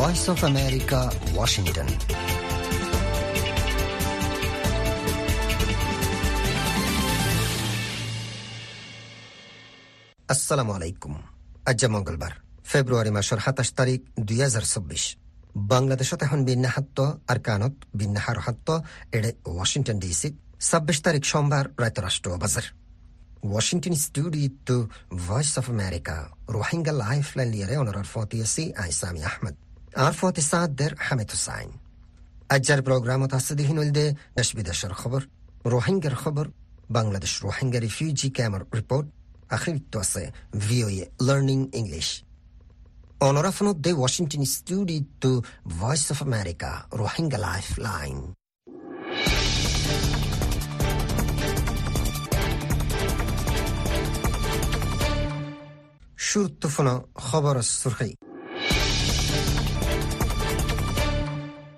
Voice of America Washington আসসালামু আলাইকুম আজ মঙ্গলবার, ফেব্রুয়ারি মাসের সাতাশ তারিখ, দুই হাজার চব্বিশ। বাংলাদেশত এখন বিন্যাহাত্য আর কানত বিন্যাহার হাত্য এড়ে ওয়াশিংটন ডিসি, ছাব্বিশ তারিখ সোমবার রায়তরাষ্ট্র বাজার Washington studio voice of America Rohingya life line লিয়ারে অনরার ফতিয়েসি আইসামি আহমদ। আর ফতি সাদের হামিদ হুসাইন আজ্জার প্রোগ্রামত আছে দিহিন দে দেশ বিদেশের খবর রোহিঙ্গার খবর বাংলাদেশ রোহিঙ্গা রিফিউজি ক্যাম্পের রিপোর্ট আখিরিত আছে ভিওএ লার্নিং ইংলিশ অনরাফন দে Washington studio voice of America Rohingya life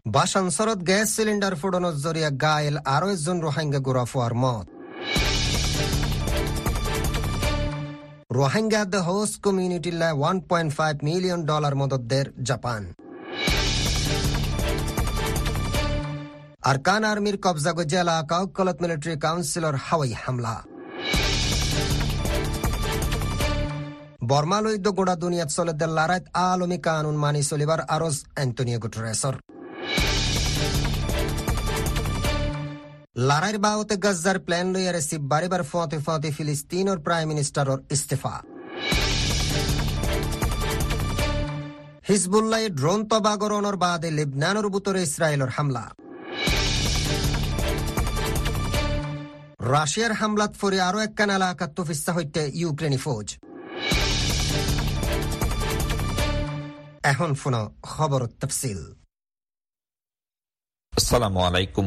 বাসানসরত gas cylinder ফুডনের জরিয়া গায়েল আরও একজন রোহিঙ্গা গুরাফুয়ার মত Rohingya the host community lie one point five million dollar মদত দের জাপান আরকান আর্মির কবজা জেলা কাউকলত মিলিটারি কাউন্সিলর হাওয়াই হামলা বর্মালৈদ্য গোড়া দুনিয়াত চলে দে লারাইত আলমী কানুন মানি চলিবার আরজ এন্টনিও গুটরেসর লড়াইয়ের বাউতে গজ্জার প্ল্যান লইয়া রেসিভ বারিবার ফতে ফতে ফিলিস্তিনের প্রাইম মিনিস্টারর ইস্তেফা। হিজবুল্লাহ ড্রোন তবাগরণর বাদে লিবনানের বুতরে ইসরায়েলের হামলা। রাশিয়ার হামলাত ফরে আরও একখান এলাকা তুফিস্তা হইতে ইউক্রেনি ফৌজ। এখন ফোন খবর তফসিল। আসসালামু আলাইকুম।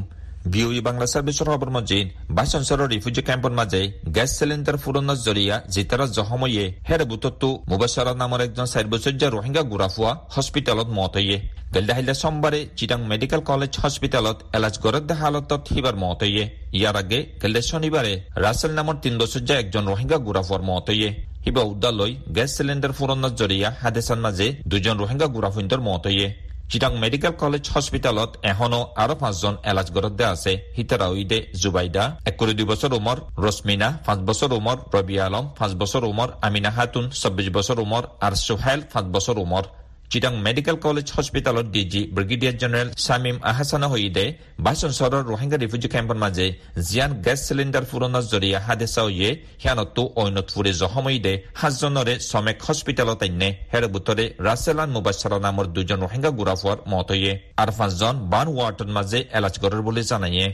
ভিওই বাংলা সার্ভিসৰ খবৰ মজিন বাইচনচৰৰ ৰিফিউজি কেম্পৰ মাজে গেছ চিলিণ্ডাৰ ফুৰণৰ জৰিয়া জিতাৰা জহময়ে হেৰে বুটতো মুবাছাৰা নামৰ একজন চাৰি বছৰীয়া ৰোহিংগা গুৰাফুৱা হস্পিটেলত মত হয়ে গেলদাহিলা সোমবাৰে চিটাং মেডিকেল কলেজ হস্পিটেলত এলাজ গৰদ্দা হালতত সিবাৰ মত হয়ে ইয়াৰ আগে গেলদে শনিবাৰে ৰাছেল নামৰ তিন বছৰীয়া একজন ৰোহিংগা গুৰাফুৱাৰ মত হয়ে সিবা উদ্দালৈ গেছ চিলিণ্ডাৰ ফুৰণৰ জৰিয়া হাদেচাৰ মাজে দুজন ৰোহিংগা গুৰাফুইণ্ডৰ মত হয়ে চিটাং মেডিকেল কলেজ হস্পিটেলত এখনও আরও পাঁচজন এলাজ গড়তে আছে। হিতারাউদে জুবাইদা একুরি দুই বছর উমর ৰশ্মিনা, পাঁচ বছর উমর রবি আলম, পাঁচ বছর উমর আমিনা হাতুন চব্বিশ বছর উমর আর সোহেল পাঁচ বছর উমর চিটাং মেডিকেল কলেজ হস্পিটালত ডিজি ব্ৰিগেডিয়াৰ জেনেৰেল শামিম আহাছানা হৈদে বাইচন চহৰৰ ৰোহিংগা ৰিফিউজি কেম্পৰ মাজে জিয়ান গেছ চিলিণ্ডাৰ ফুৰণৰ জৰিয়া হাদেচা হৈয়ে সিয়ানতো ঐনত ফুৰে জহমৈদে সাতজনৰে চমেক হস্পিটালত আইনে হেৰ বুটৰে ৰাছেলান মুবাছাৰা নামৰ দুজন ৰোহিংগা গুৰাফুৱাৰ মত হৈয়ে আৰু পাঁচজন বান ৱাৰ্টৰ মাজে এলাজগৰৰ বুলি জানায়ে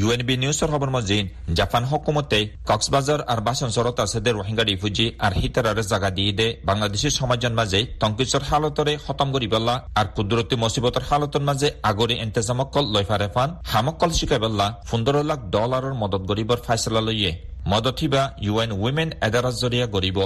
ইউএনবি নিউজৰ খবৰ মজিন, জাপান হকুমতে কক্সবাজার আর বাসনসরত আছে দে রোহিঙ্গা রিফিউজি আর হিতারারে জাগা দিয়ে দে বাংলাদেশের সমাজের মাঝে তংকিসর হালতরে খতম করিবেলা আর কুদরতি মুসিবতর হালতর মাঝে আগরে এন্তেজামকল লইফারে ফান, হামকল শিকাইবেলা পনেরো লাখ ডলারের মদত গরিবর ফাইসলা লইয়ে মদত হিবা ইউএন উইমেন এদারাজ জরিয়া গরিব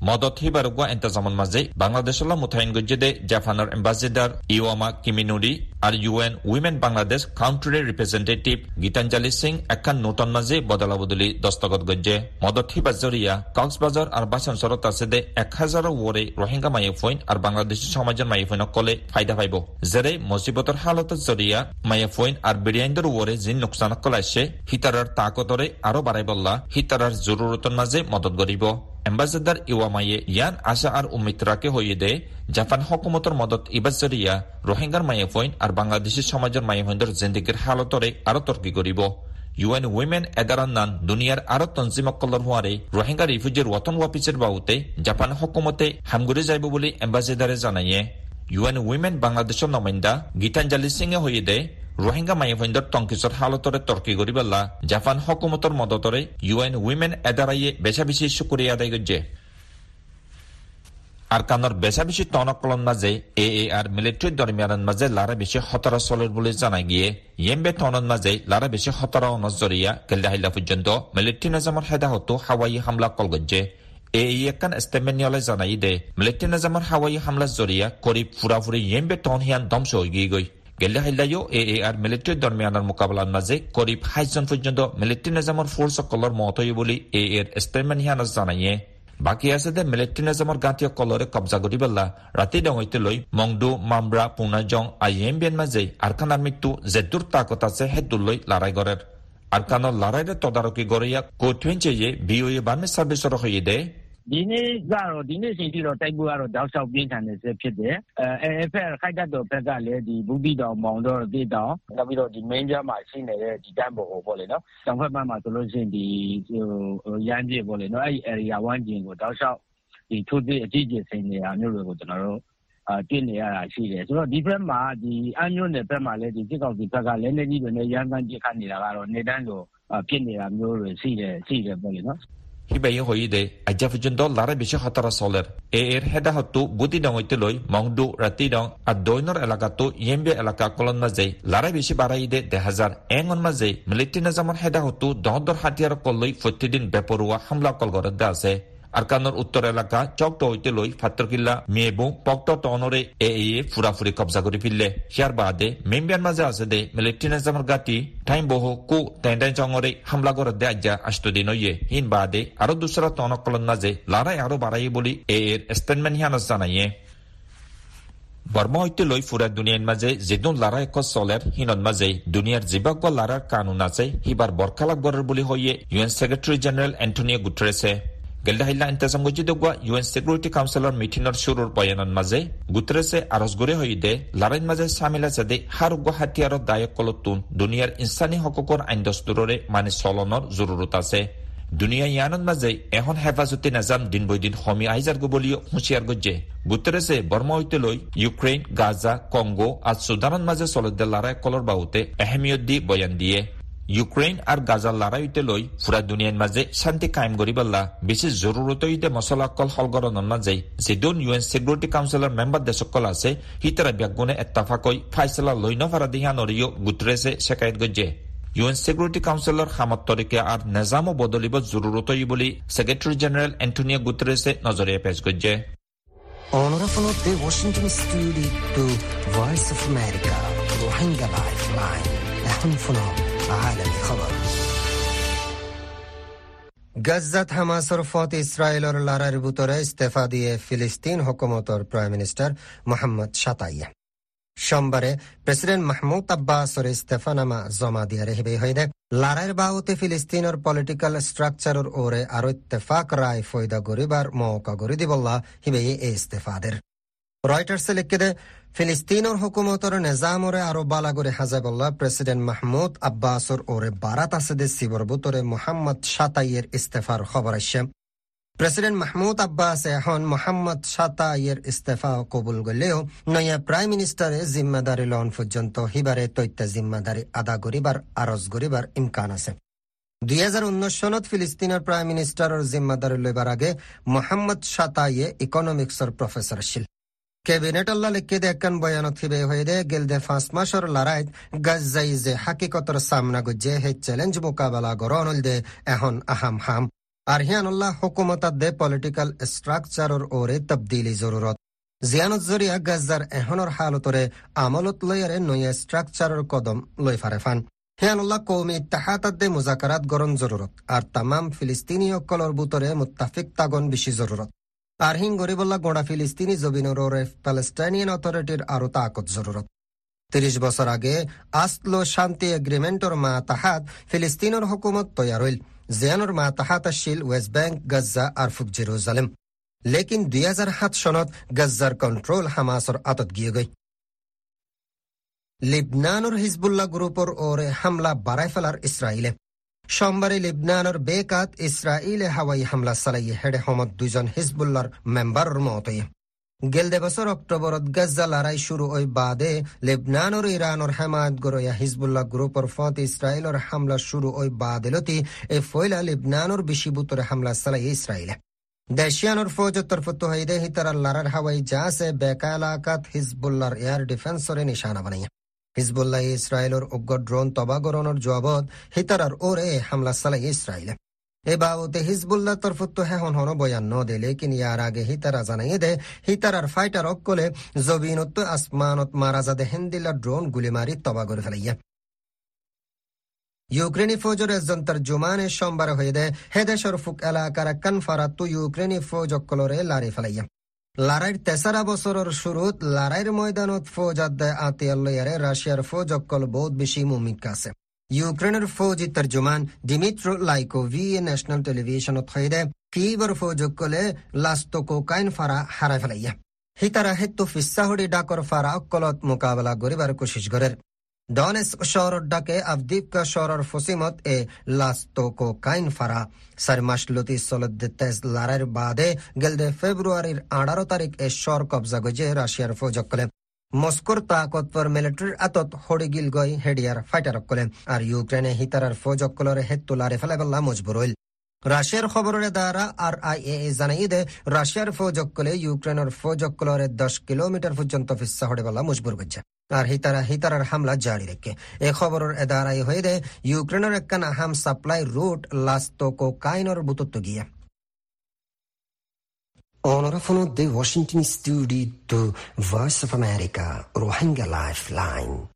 মদত হিবারগুয়া এন্তাজামন বাংলাদেশলা মুথাইন গজ্জেদে জাপানের এম্বাসেডার ইওয়ামা কিমিনুরি আর ইউএন উইমেন বাংলাদেশ কাউন্ট্রির রিপ্রেজেন্টেটিভ গীতাঞ্জলি সিং একখান নতুন মাঝে বদলা বদলি দস্তগত গজ্জে মদত হিবা জরিয়া কক্সবাজার আর বাসন সরত আছে দে এক হাজারো ওরে রোহিঙ্গা মাইফইন আর বাংলাদেশী সমাজের মাইফইন কলে ফায়দা পাইব যেরে মুসিবতর হালতত জরিয়া মাইফইন আর বিরিয়াইন্দর ওরে জিন নোকসান কলাইছে হিতারার তাকতরে আরও বাড়াই বললা হিতারার জরুরতন মাঝে মদত গরিব এম্বাসেডার ইওয়ামাইয়ে ইয়ান আশা আর উমিত্রাকে হইয়ে দে জাপান হকুমতর মদত ইবাজরিয়া রোহিঙ্গার মাইফইন আর বাংলাদেশী সমাজের মাইফইনদের জিন্দিগির হালতরে আরও তর্কি করিব ইউএন উইমেন এদারান নান দুনিয়ার আরও তঞ্জিমকলর হওয়ারে রোহিঙ্গা রিফিউজির ওয়াতন ওয়াপিসের বাউতে জাপান হকুমতে হামগুড়ি যাইব বলে এম্বাসেডারে জানাইয়ে ইউএন উইমেন বাংলাদেশের নমাইন্দা গীতাঞ্জলি সিংয়ে হইয়ে দে রোহিঙ্গা মাইফইন্দর টংকিসর হালতরে তর্কি করিবেলা জাপান হকুমতর মদতরে ইউএন উইমেন এদারাইয়ে বেশা বেশি শুকুরিয়া আদায় করছে আরকানৰ বেচা বেছি টনকলন মাজে এ এ আর মিলিটারি দরমিয়ানের মাঝে লারা বেশি হতরা চলের বলে জানা গিয়ে ইয়েম্বে টনের মাঝে লারা বেশি হতরা অনজরিয়া কেলদাহিল্লা পর্যন্ত মিলিটারি নিজামর হেদাহতো হাওয়াই হামলা কলগজ্জে এ ই একখান স্টেটমেন্ট জানাই দে মিলিটারি নিজামর হাওয়াই হামলা জরিয়া করিব ফুরাফুরি ইয়েম্বে টন হিয়ান ধ্বংস হয়ে গিয়ে গেলে হাইলাইও এ এ আর মিলিটারি দরমিয়ানের মোকাবেলার মাঝে করিব হাইজন পর্যন্ত মিলিটারি নিজামর ফোর্স সকলের মত হই বলে এ এর স্টেটমেন্ট হিয়ান জানাইয়ে বাকী আছে দে মিলিটাৰী নিজামৰ গাঁঠীয় কলৰে কব্জা কৰি পেলা ৰাতি ডাঙৰতে লৈ মংডু মামব্ৰা পুনাজং আইএম বিয়ান মাজে আৰখানাৰ মৃত্যু জেতুৰ তাকত আছে সেইটো লৈ লৰাই গড়েৰ আৰখানৰ লৰাইৰে তদাৰকী গড়িয়াক কোটুৱেঞ্চে বি অ' বাৰ্মে হৈ দে ဒီနေ့ကတော့ ဒီနေ့ချိန်ထိတော့ တိုက်ပွဲကတော့ တောက်လျှောက်ပြင်းထန်နေစေဖြစ်တယ်။အဲအဲဖက်ခိုက်တတ်တော်ဘက်ကလည်းဒီဘူးတီတောင် မောင်တော့တေးတောင် နောက်ပြီးတော့ဒီ main ပြမှာရှိနေတဲ့ဒီတန်းပေါ်ကိုပေါ့လေနော်။တောင်ဘက်ဘက်မှာဆိုလို့ရှိရင်ဒီဟိုရမ်းပြေပေါ့လေနော်။အဲဒီ area 1ကျင်ကို တောက်လျှောက်ဒီထိုးသေးအကြီးကျယ်စိန်နေတာမျိုးတွေကို ကျွန်တော်တို့အာတွေ့နေရတာရှိတယ် ဆိုတော့ ဒီဘက်မှာဒီအမျိုးနယ်ဘက်မှာလည်းဒီစစ်ကောင်စီဘက်ကလည်းလက်ကြီးတွေနဲ့ရန်ကန်ပြစ်ခတ်နေတာကတော့ နေတန်းကို ဖြစ်နေတာမျိုးတွေ ရှိတယ်ရှိတယ်ပေါ့လေနော် jundo lara bishi khatara soler e er heda hatu buti dong itiloi mongdu rati dong adoinor elaka tu yembe elaka kolon mazei lara bishi baraide de hazar engon mazei military nazaman heda hatu dodor hatiar kolloi fotidin beporua hamla kolgore da আছে আরকানোর উত্তর এলাকা চকট হইতে লই ফাত্রকিল্লা মেবু পক্ত টনরে এ এ ফুরাফুরি কবজা করে ফিরলে here বাদে মেম্বিয়ান মাঝে আছে দে মিলিটারি নিজামের গাতি টাইম বহু কু টেন্ডাই চঙরে হামলা করে দে আজ্জা আষ্ট দিন হইয়ে হিন বাদে আরও দুসরা তনকলন মাঝে লড়াই আরও বাড়াই বলি এ এর স্টেটমেন্ট হিয়ানস জানাইয়ে বর্মা হইতে লৈ ফুরা দুনিয়ার মাঝে যেদুন লারা এক চলের হিনত মাঝে দুনিয়ার জীবাগ লারার কানুন আছে হিবার বরখালাক বরের বলি হইয়ে UN secretary general Antonio Guterres geldahaila intazamgojidogwa UN Security Councilor মিটিনৰ শুৰুৰ বয়ানৰ মাজে গুটৰেছে আৰজ গৰে হৈদে লাৰাইন মাজে চামিলা যাদে হাৰুগ্য হাতিয়াৰৰ দায়ক কলতুন দুনিয়াৰ ইনচানী হকুকৰ আইন দস্তুৰৰে মানে চলনৰ জৰুৰত আছে দুনিয়া ইয়ানত মাজে এখন হেফাজতে নাজাম দিন বৈ দিন সমি আইজাৰ বুলিও হুঁচিয়াৰ গজ্জে গুটেৰেছে বৰ্মা হৈতে লৈ ইউক্ৰেইন গাজা কংগো আৰু চুদানৰ মাজে চলতে লাৰাই কলৰ বাহুতে এহেমিয়ত দি বয়ান দিয়ে ইউক্ৰেইন আৰু গাজাৰ লাৰাইতেলৈ ফুৰা দুনিয়াৰ মাজে শান্তি কায়েম কৰিবলা বেছি জৰুৰতৈতে মছলাকল সলগৰণৰ মাজে যিদুন ইউ এন ছিকিউৰিটি কাউন্সিলৰ মেম্বাৰ দেশসকল আছে হিতাৰা ব্যাগুণে এত্তাফাকৈ ফাইচলা লৈ নফাৰা দিহানৰিও গুটৰেছে চেকায়ত গজ্জে। ইউ এন ছিকিউৰিটি কাউন্সিলৰ সামত্তৰিকে আৰু নেজামো বদলিব জৰুৰতই বুলি ছেক্ৰেটাৰী জেনেৰেল এণ্টনিঅ' গুটৰেছে নজৰীয়া পেছ গজ্জে। অনুৰাফলত Washington studio' voice of America Rohingya life line. এখন ফোনত عالمي خبر গাজ্জাত হামাসৰ ফত ইছৰাইলৰ লাৰাৰ বুটৰে ইস্তফা দিয়ে ফিলিস্তিন হুকুমতৰ প্ৰাইম মিনিষ্টাৰ মহম্মদ শাতাইয়ে সোমবাৰে প্ৰেছিডেণ্ট মাহমুদ আব্বাছৰ ইস্তফানামা জমা দিয়াৰে হিবে হৈদে লাৰাইৰ বাহুতে ফিলিস্তিনৰ পলিটিকেল ষ্ট্ৰাকচাৰৰ ওৰে আৰু ইত্তেফাক ৰায় ফৈদা গৰিবাৰ মৌকা গৰি দিবল্লা হিবে এই ইস্তফাদের রয়টার্সে লিখে ফিলিস্তিনৰ হুকুমতৰ নিজামৰে আৰু বালাগুৰি হাজাবল্লা প্ৰেছিডেণ্ট মাহমুদ আব্বাছৰ ওৰে বাৰাত আছে দে, চিবৰ বুটৰে মোহাম্মদ শাতাইয়ের ইস্তেফার খবর আসছে প্রেসিডেন্ট মাহমুদ আব্বাস এখন মোহাম্মদ সাতাইয়ের ইস্তেফা কবুল গলেও, নয়া প্রাইম মিনিস্টারে জিম্মাদারি লন পর্যন্ত হিবারে তৈত্য জিম্মাদারি আদা করিবার আরজ করিবার ইমকান আছে। দুই হাজার উনিশ সনত ফিলিস্তিনের প্রাইম মিনিস্টারের জিম্মাদারি লইবার আগে মোহাম্মদ সাতাইয়ে ইকোনমিক্সর প্রফেসর ছিল কেবিনেট আল্লাহ লিখে দেখান হিবে হয়ে দে পাঁচ মাসর লড়াইত গাজাই যে হাকিকতর সামনা গুজে হে চ্যালেঞ্জ মোকাবেলা গরণ দে, এখন আহাম হাম। আর হিয়ানুল্লাহ হুকুমত দে পলিটিক্যাল স্ট্রাকচারর ওরে তবদিলি জরুরত। জিয়ানত জরিয়া গাজার এহনৰ হালতরে আমলত লয়ারে নয়া স্ট্রাকচারর কদম লই ফারে ফান। হিয়ানুল্লাহ কৌমি ইত্তাহাতাত দে মুজাকারাত গরণ জরুরত। আর তামাম ফিলিস্তিনি অকলর বুতরে মুত্তাফিক তাগন বেশি জরুরত। আর হিং গরিবল্লা গোড়া ফিলিস্তিনি জবিনর ওরে প্যালেস্টাইনিয়ান অথরিটির আরও তাকত জরুরত। তিরিশ বছর আগে আসলো শান্তি এগ্রিমেন্টর মা তাহাত ফিলিস্তিনের হুকুমত তৈয়ার হইল জিয়ানোর মা তাহাত আসিল ওয়েস্ট ব্যাংক, গজ্জা আর ফুক জেরুজালেম। লেকিন দুই হাজার সাত সনত গজ্জার কন্ট্রোল হামাসর আতত গিয়ে গই। লিবনানোর হিজবুল্লাহ গ্রুপর ওরে হামলা বাড়াই ফেলার ইসরায়েলে সোমবারে লিবনানোর বেকাত ইসরায়েলে হাওয়াই হামলা চালাই হেডে হমত দুজন হিজবুল্লার মেম্বারর মতয়ে গেলদে বছর অক্টোবরত গজ্জা লড়াই শুরু ওই বাদে লেবনানোর ইরানোর হেমায়ত গরয়া হিজবুল্লাহ গ্রুপর ফত ইসরায়েলর হামলা শুরু ওই বাদেলতি এ ফয়লা লেবনানোর বেশি বুতরে হামলা চালাই ইসরায়েলে দেশিয়ানোর ফৌজ তরফত হইদে হিতার লড়ার হাওয়াই জাসে বেকা এলাকাত হিজবুল্লার এয়ার ডিফেন্সরে নিশানা বানাইয়া। হিজবুল্লাহ ইসরায়েলর উগ্র ড্রোন তবাগরণর জবাবত হিতারার ওরে হামলা চালাই ইসরায়েলে। এ বাবতে হিজবুল্লাহ তরফত হেহন হন বয়ান ন দে লেকিন ইয়ার আগে হিতারা জানাই দে। হিতারার ফাইটার অকলে জবিনত আসমানত মারা যাদে হেন্দিল্লা ড্রোন গুলি মারি তবা করে ফেলাইয়া। ইউক্রেনী ফৌজৰ এজন তৰ্জুমানে সোমবাৰ হৈ দে। হেদেশৰ ফুক এলাকাৰ কানফাৰাতো ফৌজ ফৌজসকলৰে লাৰি ফেলাইয়া। লড়াইৰ তেছাৰা বছৰৰ শুৰুত লড়াইৰ ময়দানত ফৌজ আদায় আতিয়ালয়াৰে ফৌজ ফৌজসকল বহুত বেছি মুমিকা আছে ইউক্ৰেইনৰ ফৌজি তৰ্জুমান ডিমিট্ৰ লাইকোভি নেশ্যনেল টেলিভিশ্যনত হৈ দে কিবৰ ফৌজসকলে লাষ্টকো কোকাইন ফাৰা হাৰাই ফেলাইয়া। সিতাৰা হেতু ফিচ্ছাহুৰি ডাকৰ ফাৰা অকলত মোকাবিলা কৰিবাৰ কোচিছ কৰে ডনেস্ক শহৰৰ ডাকে আফদিপকা শহৰৰ ফচিমত এ লাস্তোকো কাইন ফাৰা চাৰি মাস লতি চলতে তেজ লড়াইৰ বাদে গেলদে ফেব্ৰুৱাৰীৰ আঠাৰ তাৰিখ এ শহৰ কব্জা গজে রাশিয়ার ৰাছিয়াৰ ফৌজসকলে মস্কোৰ তাকতবৰ মিলিটাৰীৰ আতত সৰিগিল গৈ হেডিয়াৰ ফাইটাৰসকলে আৰু ইউক্ৰেইনে হিতাৰৰ ফৌজসকলৰে হেতু লাৰি পেলাইবলা মজবুৰ হল রাশিয়ার খবরের দ্বারা আর আই এ জানাই দে রাশিয়ার ফৌজসকলে ইউক্রেনের ফৌজসকলরে দশ কিলোমিটার পর্যন্ত ফিসা হড়ে বলা মজবুর করছে। আর হিতারা হিতারার হামলা জারি রেখে। এ খবরের এদারাই হয়ে দে ইউক্রেনের একখান আহাম সাপ্লাই রুট লাস্তোকো কাইনর বুতত্ব গিয়া। de Washington Studio to Voice of America, Rohingya Lifeline.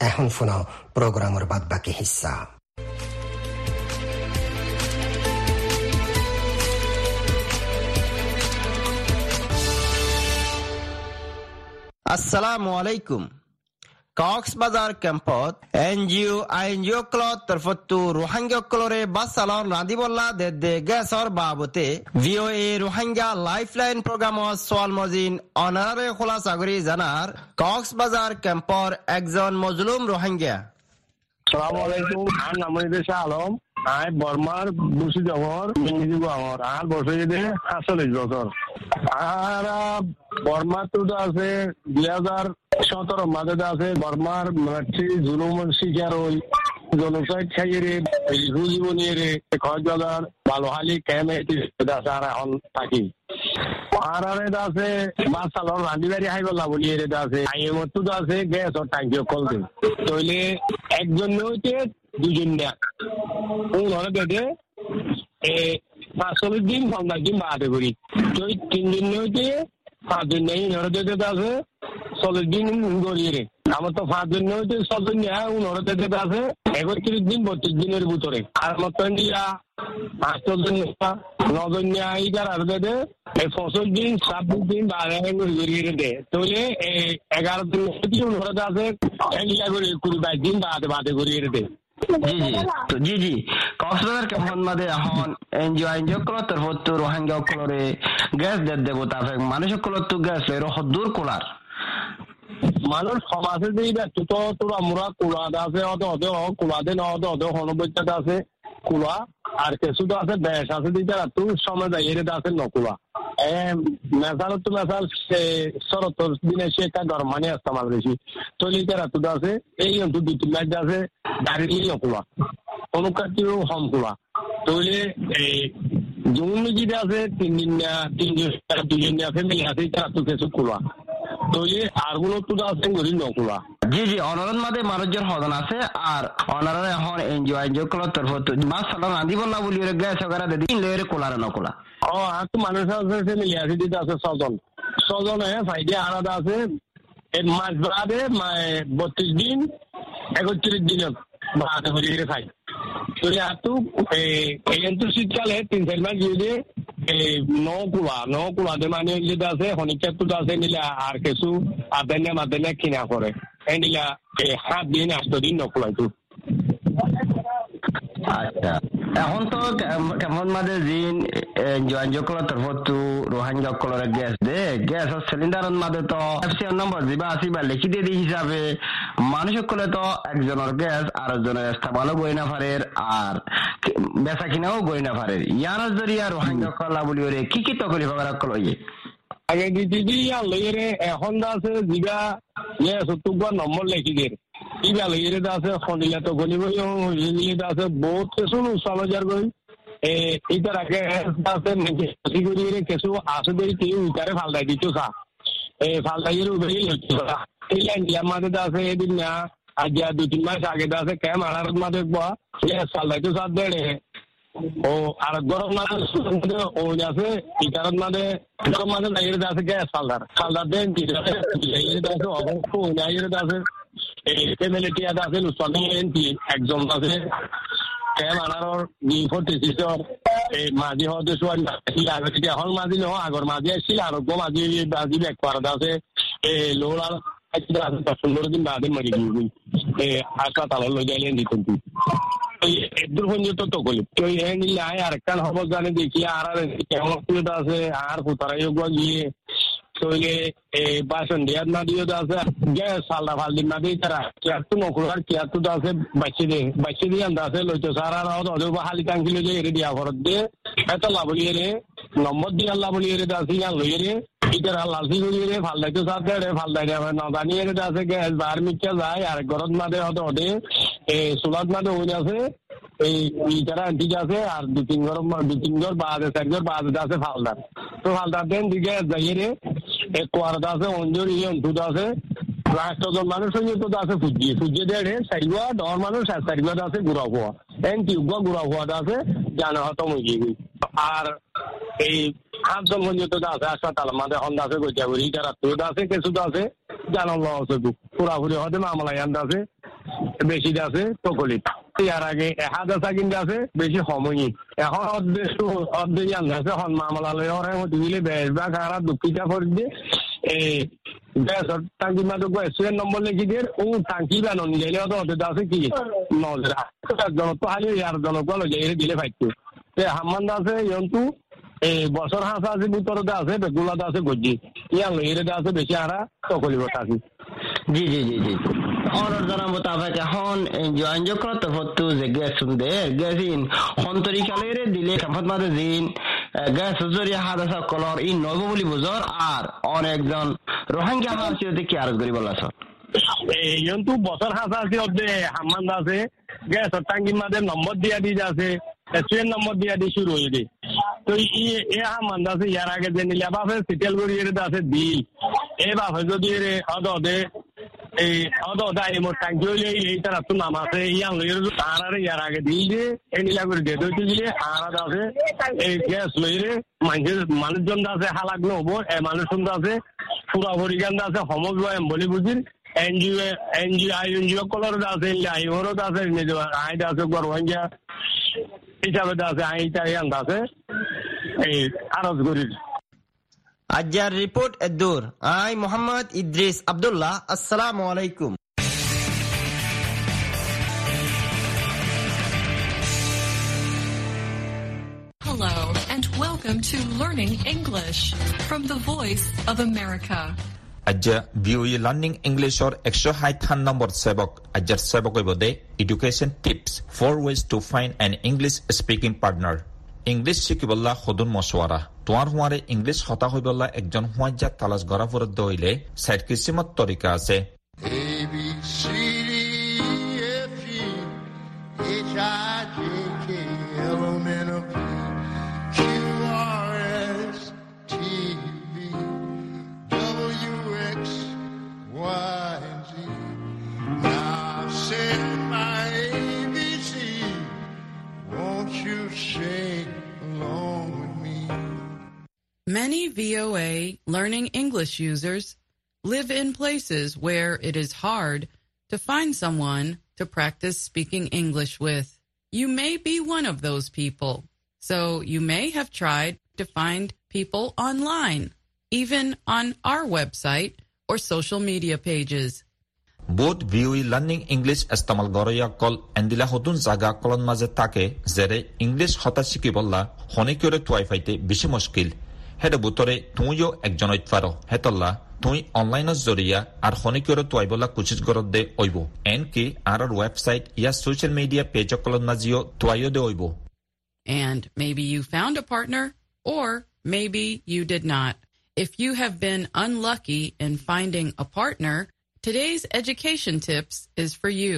এখন শোনাও প্রোগ্রামের বাদ বাকি হিস্সা আসসালামু আলাইকুম। কক্সবাজার ক্যাম্পত এন জি অ আইন জি অকলত তরফতু রোহাঙ্গা অকলরে বাসালর রাদিবল্লা দে দে গেসর বাবতে V O A Rohingya lifeline programme সোয়াল মজিন অনারে খোলা সাগরি জানার কক্সবাজার ক্যাম্পর একজন মজলুম রোহাঙ্গা সালাম আলাইকুম আলম আয় বর্মার বসি জবর আমার আর বছর যদি সাতচল্লিশ বছর আর বর্মা তো আছে দুই হাজার সতেরো, মাঝে আছে, বর্মার মাছি জুলুম শিকার হই জনসাইড খাইয়ে রে জীবনী রে কক্সবাজার বালোহালি, ক্যামে আছে আর এখন থাকি। এটা আছে মাছ চালৰ ৰান্ধি বাঢ়ি খাই পেলা বুলি এটা আছে, আইএমতো আছে, গেছৰ টাংকি অকল দে। তইলে একজন হইতে দুজন দেয়া। কোন হলে বেদে পাঁচচল্লিশ দিন পঞ্চাশ দিন বাদে করি তুই তিনজন হইতে পাঁচজন নেই হরে দেতে আছে চল্লিশ দিন গড়িয়ে রে। আমার তো পাঁচজন হইতে ছজন নেয়া উনরে দেতে আছে, একত্রিশ দিন বত্রিশ দিনের ভিতরে। আর মতন দিয়া পাঁচজন নজন ইটার আর দেতে এই ফসল দিন, ছাব্বিশ দিন বারে গড়িয়ে দে। তইলে এগারো দিন উনরে আছে কুড়ি বাইশ দিন বাদে বাদে গড়িয়ে দে। তো জি জি কক্সবাজার কেমন মাদে এখন? এনজিও এনজিও কলত তরফতু রোহিঙ্গা অকলরে গ্যাস দের দেবতা মানুষ অকলত গ্যাস এর দূর কোলার। মানুষ সমাজে যে তো তোরা আছে অত অত কুলাদে ন অত অত আছে কুলা আর তো আছে বেশ আছে দিতে তুই সময় যাই এর আছে নকুলা। মেসাল তো মেসাল শরত দিনে সে একটা গরমানি ইস্তেমাল বেশি তৈলিতে রাতু আছে, এই অন্তু দুই তিন মাস আছে দাঁড়িয়ে নকুলা। অনুকাটিও হম কুলা তৈলে এই জুন যেটা আছে তিন দিন তিনজন দুজন ফ্যামিলি আছে তারা তো কিছু কুলা। তৈলে আরগুলো তো আছে গরি নকুলা। জি জি অনারন মাদে মানুষজন হদন আছে, আর অনারন এখন এনজিও এনজিও কলত তরফতু মাস সালন আদি বললা বলি রে গ্যাস ওগারা দে দিন কোলার আর তো মানুষ আছে আছে দিতে আছে, ছজন। ছজন হ্যাঁ সাইডে আলাদা আছে। এই মাস বাদে বত্রিশ দিন, একত্রিশ দিনত বাদে হয়ে খাই তোরে আতু এই তো শীতকালে তিন চার মাস দিয়ে নকুলা নকুলা মানে যেটা আছে শনিকার আছে নিলে আর কিছু আদান্য মাদান্য কিনা করে। এই নিলা এই সাত দিন আচ্ছা। এখন তো কেমন মাঝে জিন জয়েন জকল তরফতু রোহাঙ্গা কলরে গ্যাস দে। গ্যাস সিলিন্ডার মাঝে তো এফসিআর নম্বর দিবা আসিবা লিখি দিয়ে দি হিসাবে। মানুষ কলে তো একজনের গ্যাস আর একজনের ইস্তেমালও গই না পারে আর বেচা কিনাও গই না পারে ইয়ার জরিয়া রোহাঙ্গা কলা বলি ওরে কি কি তকলি ভাবার কল ইয়ে আগে দিদি দি আলইরে এখন আছে জিগা ইয়ে সত্তর নম্বর লিখি দিয়ে ইবা লইরে আছে খন্ডিলা তো গলি বই ইলিয়ে আছে, বহুত কিছু সলজার গই। এ, ইতার আগে আছে মানে সিগুরিরে কিছু আছে দেই কি উইতারে ফালদাই দিছো সা এ ফালদাইয়ের উবেই লইছো এই লাইন দিয়া মাঝে আছে, এদিন না, আজ দু তিন মাস আগে আছে ক্যাম আনার মাঝে বা ফালদাই তো সাথ দেড়ে। ও, আর গরম মাঝে ও আছে ইতারত মাঝে, গরম মাঝে লাইরে আছে গ্যাস ফালদার ফালদার দেন কি আছে? অবশ্য লাইরে আছে ফেমিলিটি আছে লুচনি এনটি একজন আছে কেম আনাৰৰ নি ফৰ্টি ছিক্সৰ এই মাঝি চোৱা নাছিল আগত এতিয়া এখন মাঝি নহয় আগৰ মাঝি আছিল আৰু মাঝি মাঝি বেক কৰাত আছে, এই লৌৰাৰ পনেরো দিন, বাদে মরি গিয়ে এই হাসপাতাল লই এদুর পর্যন্ত তো তো আয় আর জানে দেখি আর আর কেমন আছে আর কোথায় গিয়ে বাসন না দিয়ে আছে গে সালদা ফালদি না দিয়ে তারা কিয়াতু নকুলার কিয়াতু তো আছে দিয়ে দিয়ে আছে সারা তো হালি লই এরে দিয়া ফরত দিয়ে এত লাভলি এরে নম্বর দিয়ে লাভলি এরে দাসি গান লই এরে ইটার লালসি করি রে ফালদাই তো সাথে রে রে আছে গে বার মিচ্ছা যায় আর গরত মাদে হতে হতে এই মাদে হয়ে আছে, এই ইটারা আছে, আর দু তিন ঘর দু তিন ঘর বাদে চার ঘর আছে ফালদার তো ফালদার দেন, দিকে যাই রে এক আছে, অঞ্জর ইয়ে আছে, রাষ্ট্রজন মানুষ হয়ে তো আছে ফুজিয়ে ফুজিয়ে দেড়ে চারিগুয়া ডর মানুষ, আর আছে, গুড়া হওয়া এন গুড়া হওয়াটা আছে, জানা হতো মুগিয়ে গই আর এই পর্যন্ত আছে, হাসপাতাল আমাদের হন্দা আছে গইজাগুড়ি ইটা রাত্রিটা আছে কিছুটা আছে জানান ল আছে পুরাপুরি হতে মামলা আছে। বেশি আছে তকলিত ইয়ার আগে এহাজ আছে কিন্তু আছে, বেশি সময়ই এখন অর্ধেক অর্ধেক আছে হন মামলা লই ওরে হতে দিলে বেশ বা খারাপ দুঃখিতা করে দিয়ে এই গ্যাসর টাঙ্কি মাত্র গ্যাসের নম্বর লিখি দিয়ে ও টাঙ্কি বানো নিলে হতে হতে আছে কি? নজরা একজন তো হালি আর জনক লই দিলে ফাইতে হামান আছে, ইয়ন্তু। এই বছর হাঁস আছে ভিতরতে আছে বেগুলাতে আছে, গজি। ইয়ান লইরে আছে, বেশি আরা তকলিব থাকি জি জি জি জি। অর্ডার জানা মোতাবেক এখন জয়ঞ্জক তরফতু যে গ্যাস শুনদে গ্যাস ইন সন্তরি কালেরে দিলে কামত মাদে জিন গ্যাস জরিয়া হাদাসা কলর ইন নব বলি বুঝর আর অনেকজন রোহিঙ্গা হাসিতে কি আরজ করি বলাছ ইয়ন্তু বছর হাঁস আছে অর্ধে হামান আছে গ্যাস টাঙ্গি মাদে নম্বর দিয়া দি আছে ট্রেন নম্বর দিয়া দি শুরু হয়ে দিয়ে তো ই এ হামান আছে ইয়ার আগে যে নিলে বাপে সিটেল করি আছে দি এ বাপে যদি হদে এই হদ হদে আই মোর টাঙ্কি হইলে নাম আছে ইয়ান লইরে তারারে ইয়ার আগে দিল দিয়ে এই নিলা করে দিয়ে দিলে আরাদ আছে এই গ্যাস লইরে মানুষের মানুষজন আছে হালাক নহব এ মানুষজন আছে পুরা পরিগান আছে সমগ্র এম বলি বুঝির এনজিও এনজিও আই এনজিও কলর আছে আই ওরত আছে নিজে আইড আছে হিসাবে আছে আইটা ইয়ান আছে এই আরজ করি আজ্জার রিপোর্ট এদুর আই মোহাম্মদ ইদ্রিস আব্দুল্লাহ আসসালামু আলাইকুম Hello and welcome to Learning English from the Voice of America. আজ্জা ভিওই লার্নিং ইংলিশৰ একশ ষাঠান নম্বৰ সেৱক আজ্জাৰ সেৱক Bade education tips for ways to find an English speaking partner English শিকিবলা সদুন মছৱাৰা তোমাৰ হোৱাৰে ইংলিছ হতা হৈবলা একজন হোৱাজ্জা তালাচ গৰা ফুৰত দৈলে চাইড কিছিমত তৰিকা আছে Many VOA Learning English users live in places where it is hard to find someone to practice speaking English with. You may be one of those people, so you may have tried to find people online, even on our website or social media pages. বোধ ভিউই learning English ইস্তেমাল গৰয়া call এন্দিলা হতুন জাগা colon মাজে তাকে যেৰে English হতা শিকিবলা হনিকিয়ৰে টুৱাই ফাইতে বেছি মুস্কিল হেডে বুতরে তুইও একজন পার হেতল্লা তুই অনলাইনত জরিয়া আর হনিকিয়রে টুৱাইবলা কুচিত গরত দে ওইব এন কি আর ওয়েবসাইট ইয়া সোশ্যাল মিডিয়া পেজ কলন মাজিও টুৱাইও দে ওইব And maybe you found a partner, or maybe you did not. If you have been unlucky in finding a partner, today's education tips is for you.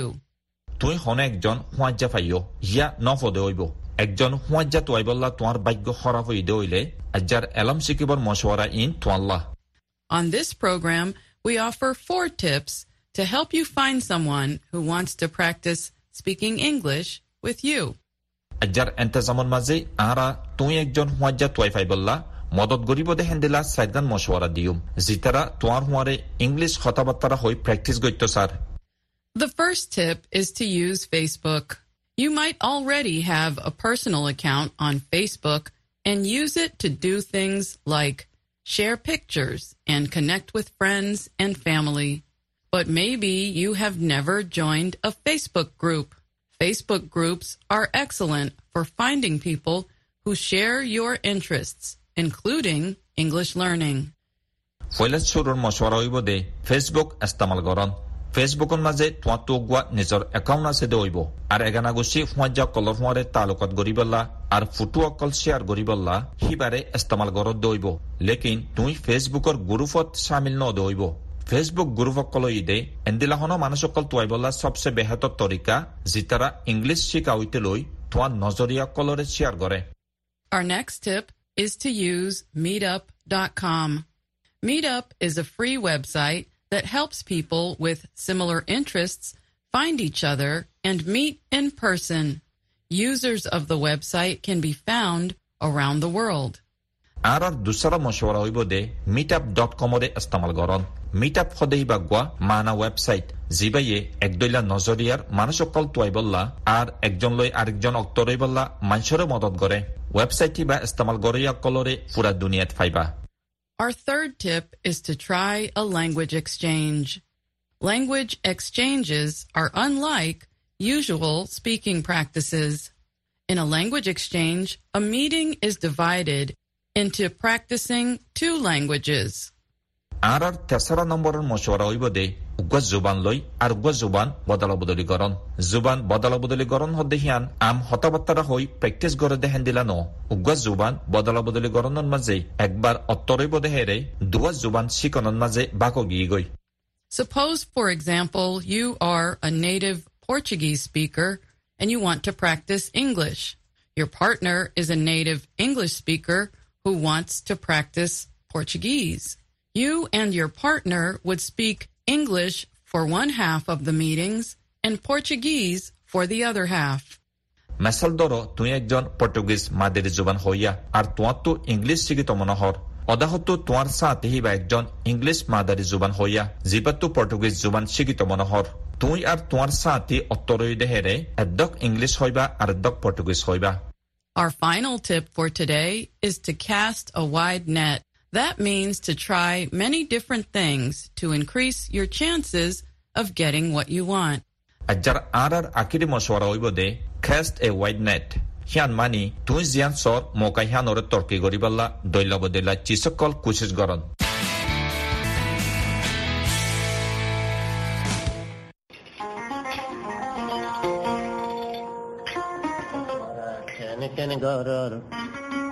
তুই হনে একজন হুঁয়াজ্জা পাইও। ইয়া নফদে হইব একজন হুঁয়াজ্জা তুয়াইবল্লা তোমার ভাগ্য খরাপ হইদে হইলে আজ্জার এলম শিকিবর মশওয়ারা ইন তোয়াল্লাহ On this program, we offer four tips to help you find someone who wants to practice speaking English with you. আজ্জার এন্তেজামর মাঝে আরা তুই একজন হুঁয়াজ্জা তুয়াই পাইবল্লা মদত গরিব দে হেন্দিলা সাইদান মশওয়ারা দিউম জিতারা তোমার হুঁয়ারে ইংলিশ কথাবার্তারা হই প্র্যাকটিস গইত sir The first tip is to use Facebook. You might already have a personal account on Facebook and use it to do things like share pictures and connect with friends and family. But maybe you have never joined a Facebook group. Facebook groups are excellent for finding people who share your interests, including English learning. ولت ফেসবুকৰ মাজে তোমার তোগুয়া নিজৰ account আছে দে আর এগানা গুছি ফুঁয়াজা colour ফুঁয়ারে তালুকত গরিবল্লা আর ফুটু অকল share গরিবল্লা সিবাৰে ইস্তেমাল গরত দে হইব লেকিন তুই ফেসবুকৰ গ্রুপত সামিল ন দে হইব ফেসবুক গ্রুপ অকল ইদে এন্দিলাহন মানুষ অকল তুয়াইবল্লা সবচে বেহাতর তরিকা জিতারা ইংলিশ শিকা হইতে লৈ তোমার নজরিয়া কলরে শেয়ার করে Our next tip is to use meetup.com. Meetup is a free website that helps people with similar interests find each other and meet in person. Users of the website can be found around the world. আর দুসরা মশওয়ারা হইব দে meetup dot কমরে ইস্তেমাল করন meetup সদেই বাগুয়া মানা website জিবাইয়ে একদইলা নজরিয়ার মানুষ অকল তুয়াইবল্লা আর একজন লই আরেকজন অক্তরইবল্লা মানুষের মদত করে ওয়েবসাইটটি বা ইস্তেমাল গরিয়া কলরে পুরা দুনিয়াত ফাইবা Our third tip is to try a language exchange. Language exchanges are unlike usual speaking practices. In a language exchange, a meeting is divided into practicing two languages. হইব দে উগ্র জুবান লই আর উগ্র জুবান বদলা বদলি করন জুবান বদলা বদলি করন হদে হিয়ান আম হতাবার্তারা হই প্র্যাকটিস করে দেহেন দিলা ন উগ্র জুবান বদলা বদলি করনের মাঝে একবার অত্তরইব দেহেরে দুয়া জুবান শিকনের মাঝে বাকো গিয়ে গই Suppose, for example, you are a native Portuguese speaker and you want to practice English. Your partner is a native English speaker who wants to practice Portuguese. You and your partner would speak English for one half of the meetings and Portuguese for the other half. মেসাল ধরো তুই একজন Portuguese মাদের জুবান হইয়া আর তোমার তো English শিখিত মনোহর অদাহত তোমার সাথে হিবা একজন ইংলিশ মাদারি জুবান হইয়া জিবাতো পর্তুগিজ জুবান শিখিত মনোহর তুই আর তোমার সাথে অত্তরই দেহেরে এদ্দক ইংলিশ হইবা আর এদ্দক পর্তুগিজ হইবা Our final tip for today is to cast a wide net. That means to try many different things to increase your chances of getting what you want. Ajar arar akiri mashwara oibode cast a wide net. Hian mani tun zian sor moka hian ore torki goriballa doilabode la chisakol kushis goron. Can it, can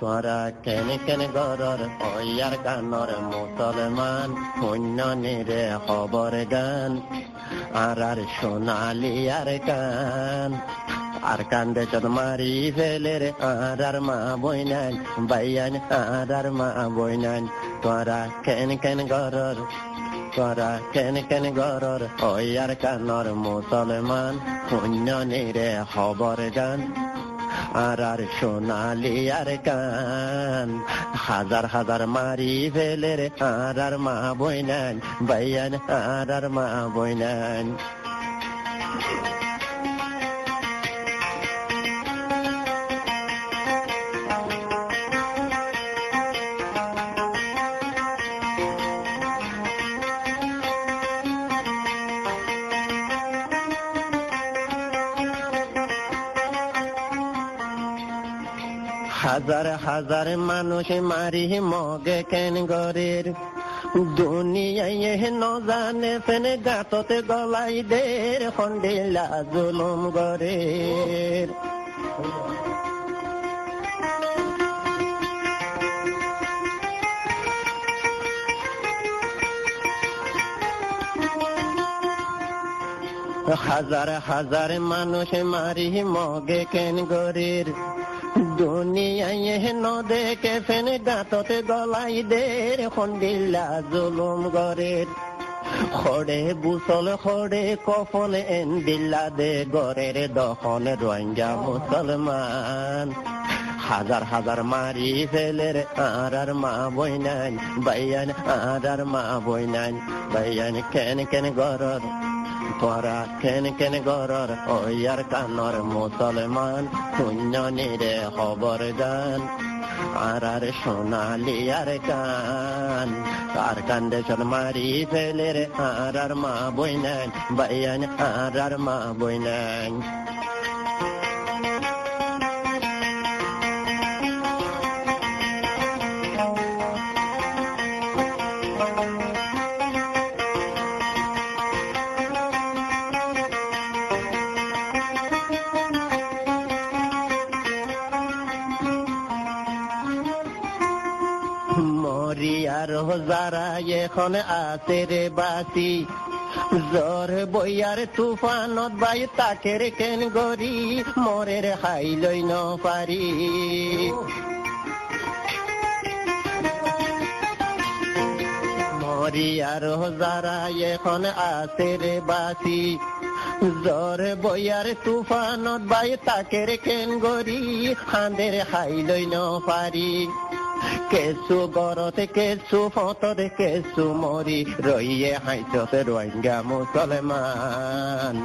তোরা কেন কেন গরর war গানর মুসলমান শূন্য নিরে খবর গান আর আর সোনালি আর গান আর কান্দে চত মারি ফেলে রে আর আর মা বইনান বাইয়ান আর আর মা বইনান তোরা কেন কেন গরর তোরা কেন কেন গরর ওয়ার কানর মুসলমান শূন্য নিরে খবর গান। আর আর সোনালি আর গান। হাজার হাজার মারি ফেলে রে আর আর মা বইনান বাইয়ান আর আর মা বইনান হাজার হাজার মানুষ মারি মগে কেন গরের? দুনিয়ায় নজানে ফেন গাততে গলাই দের খন্ডিলা জুলুম গরের। হাজার হাজার মানুষ মারি মগে কেন গরির? দুনিয়ায় নদে কে ফেন গাততে গলাই দের খন্ডিল্লা জুলুম গরের খড়ে বুসল, খড়ে কফল এন দিল্লা দে গরের দখন রোহিঙ্গা মুসলমান। হাজার হাজার মারি ফেলের আর আর মা বইনান বাইয়ান আর আর মা বইনান বাইয়ান কেন কেন গরর তোরা কেন কেন গরর ওয়ার কানর মুসলমান শূন্য নিরে খবর গান আর আর সোনালি আর কান আর কান্দে চল মারি রে আর আর মা বইনেন বাইয়ান আর আর মা বইনান এখন আছে রে বাসি জ্বর, বইয়ার তুফানত বাই তাকের কেন গরি মরের হাই লই ন পারি। মরিয়ার যারা এখন আছে রে জ্বর, বইয়ার তুফানত বাই তাকের কেন গরি হাঁদের হাই লই ন পারি। কেসু গরতে কেসু ফতরে কেসু মরি রইয়ে হাইচতে রোহিঙ্গা মুসলমান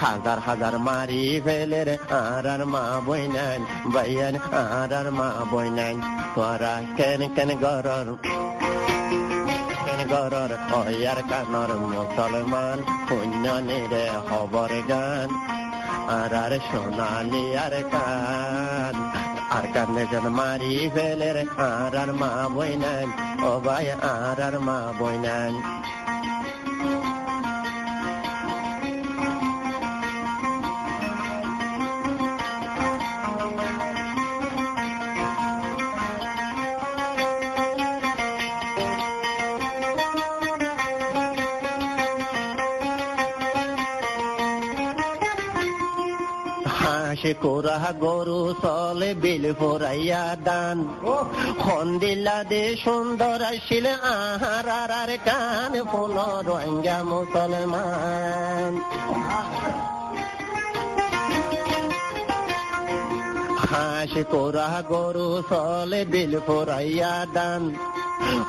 হাজার হাজার মারি ফেলে রে আর আর মা বইনান বাইয়ান আর আর মা বইনান তোরা কেন কেন গরর কেন গরর অয়ার কানর মুসলমান পুণ্য নিরে খবর গান। আর আর সোনালি আর কান আর কানে যেন মারি ফেলে রে আর আর মা হাসে কোরা গরু চলে বিল ফোরাইয়া দান। হন্দিল্লা দে সুন্দর আসিল আহার আর আর কান ফুল রোহিঙ্গা মুসলমান। হাসে কোরা গরু চলে বিল ফোরাইয়া দান।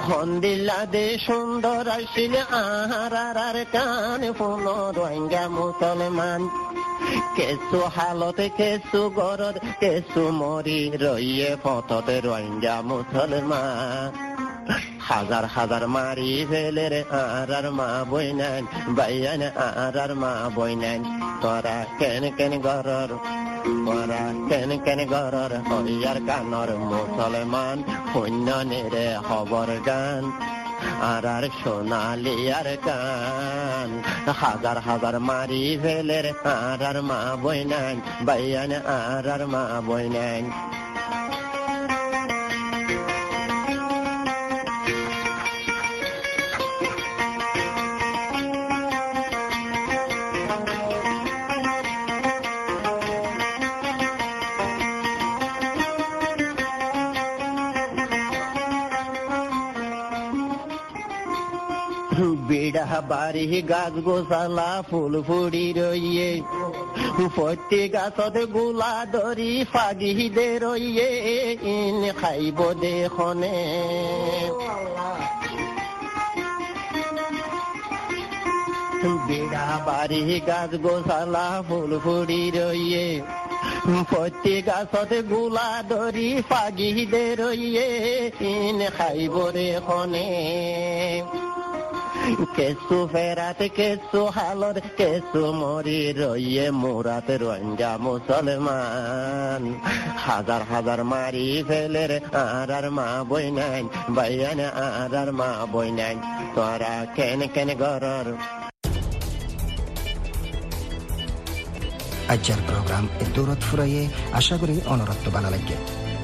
হন্দিল্লা দে সুন্দর আসিল আহার আর আর কান ফুল রোহিঙ্গা মুসলমান। কেসু হালতে কেসু গরদ কেসু মরি রইয়ে পথতে রোহিঙ্গা মুসলমান। হাজার হাজার মারি ফেলে রে আর আর মা বইনান বাইয়ান আর আর মা বইনান তোরা কেন কেন গরর, তোরা কেন কেন গরর, হইয়ার কানর মুসলমান শূন্য নেরে খবর গান। আর আর সোনালি আর কান হাজার হাজার মারি ফেলের আর আর মা বইনান বাইয়ান আর আর মা বইনান বিড়া গাছ গোসালা ফুল ফুড়ি রইয়ে। প্রতি গাছত গোলা ধরি ফাগি দে রইয়ে। ইন খাইব দেখনে বিড়া বাড়ি গাছ গোসালা ফুল ফুড়ি রইয়ে। প্রতি গাছত গোলা ধরি ফাগি দে রইয়ে। ইন খাইব দেখনে কেসু ফেরাতে কেসু হালর কেসু মরি রইয়ে মুরাত রঞ্জা মুসলমান হাজার হাজার মারি ফেলে রে আর আর মা বইনান বাইয়ান আর আর মা বইনান তোরা কেন কেন গরর আজ্জার প্রোগ্রাম এ দৌলত ফুরাইয়ে আশা করি অনরত্ব বানা লাগে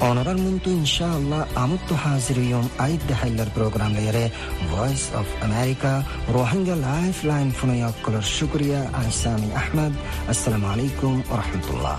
onarar muntu inshaallah amudtu xaasiriyom aidda haylar programlayare voice of america rohingya lifeline funayoq qilur shukriya ansani ahmad assalomu alaykum va rahmatulloh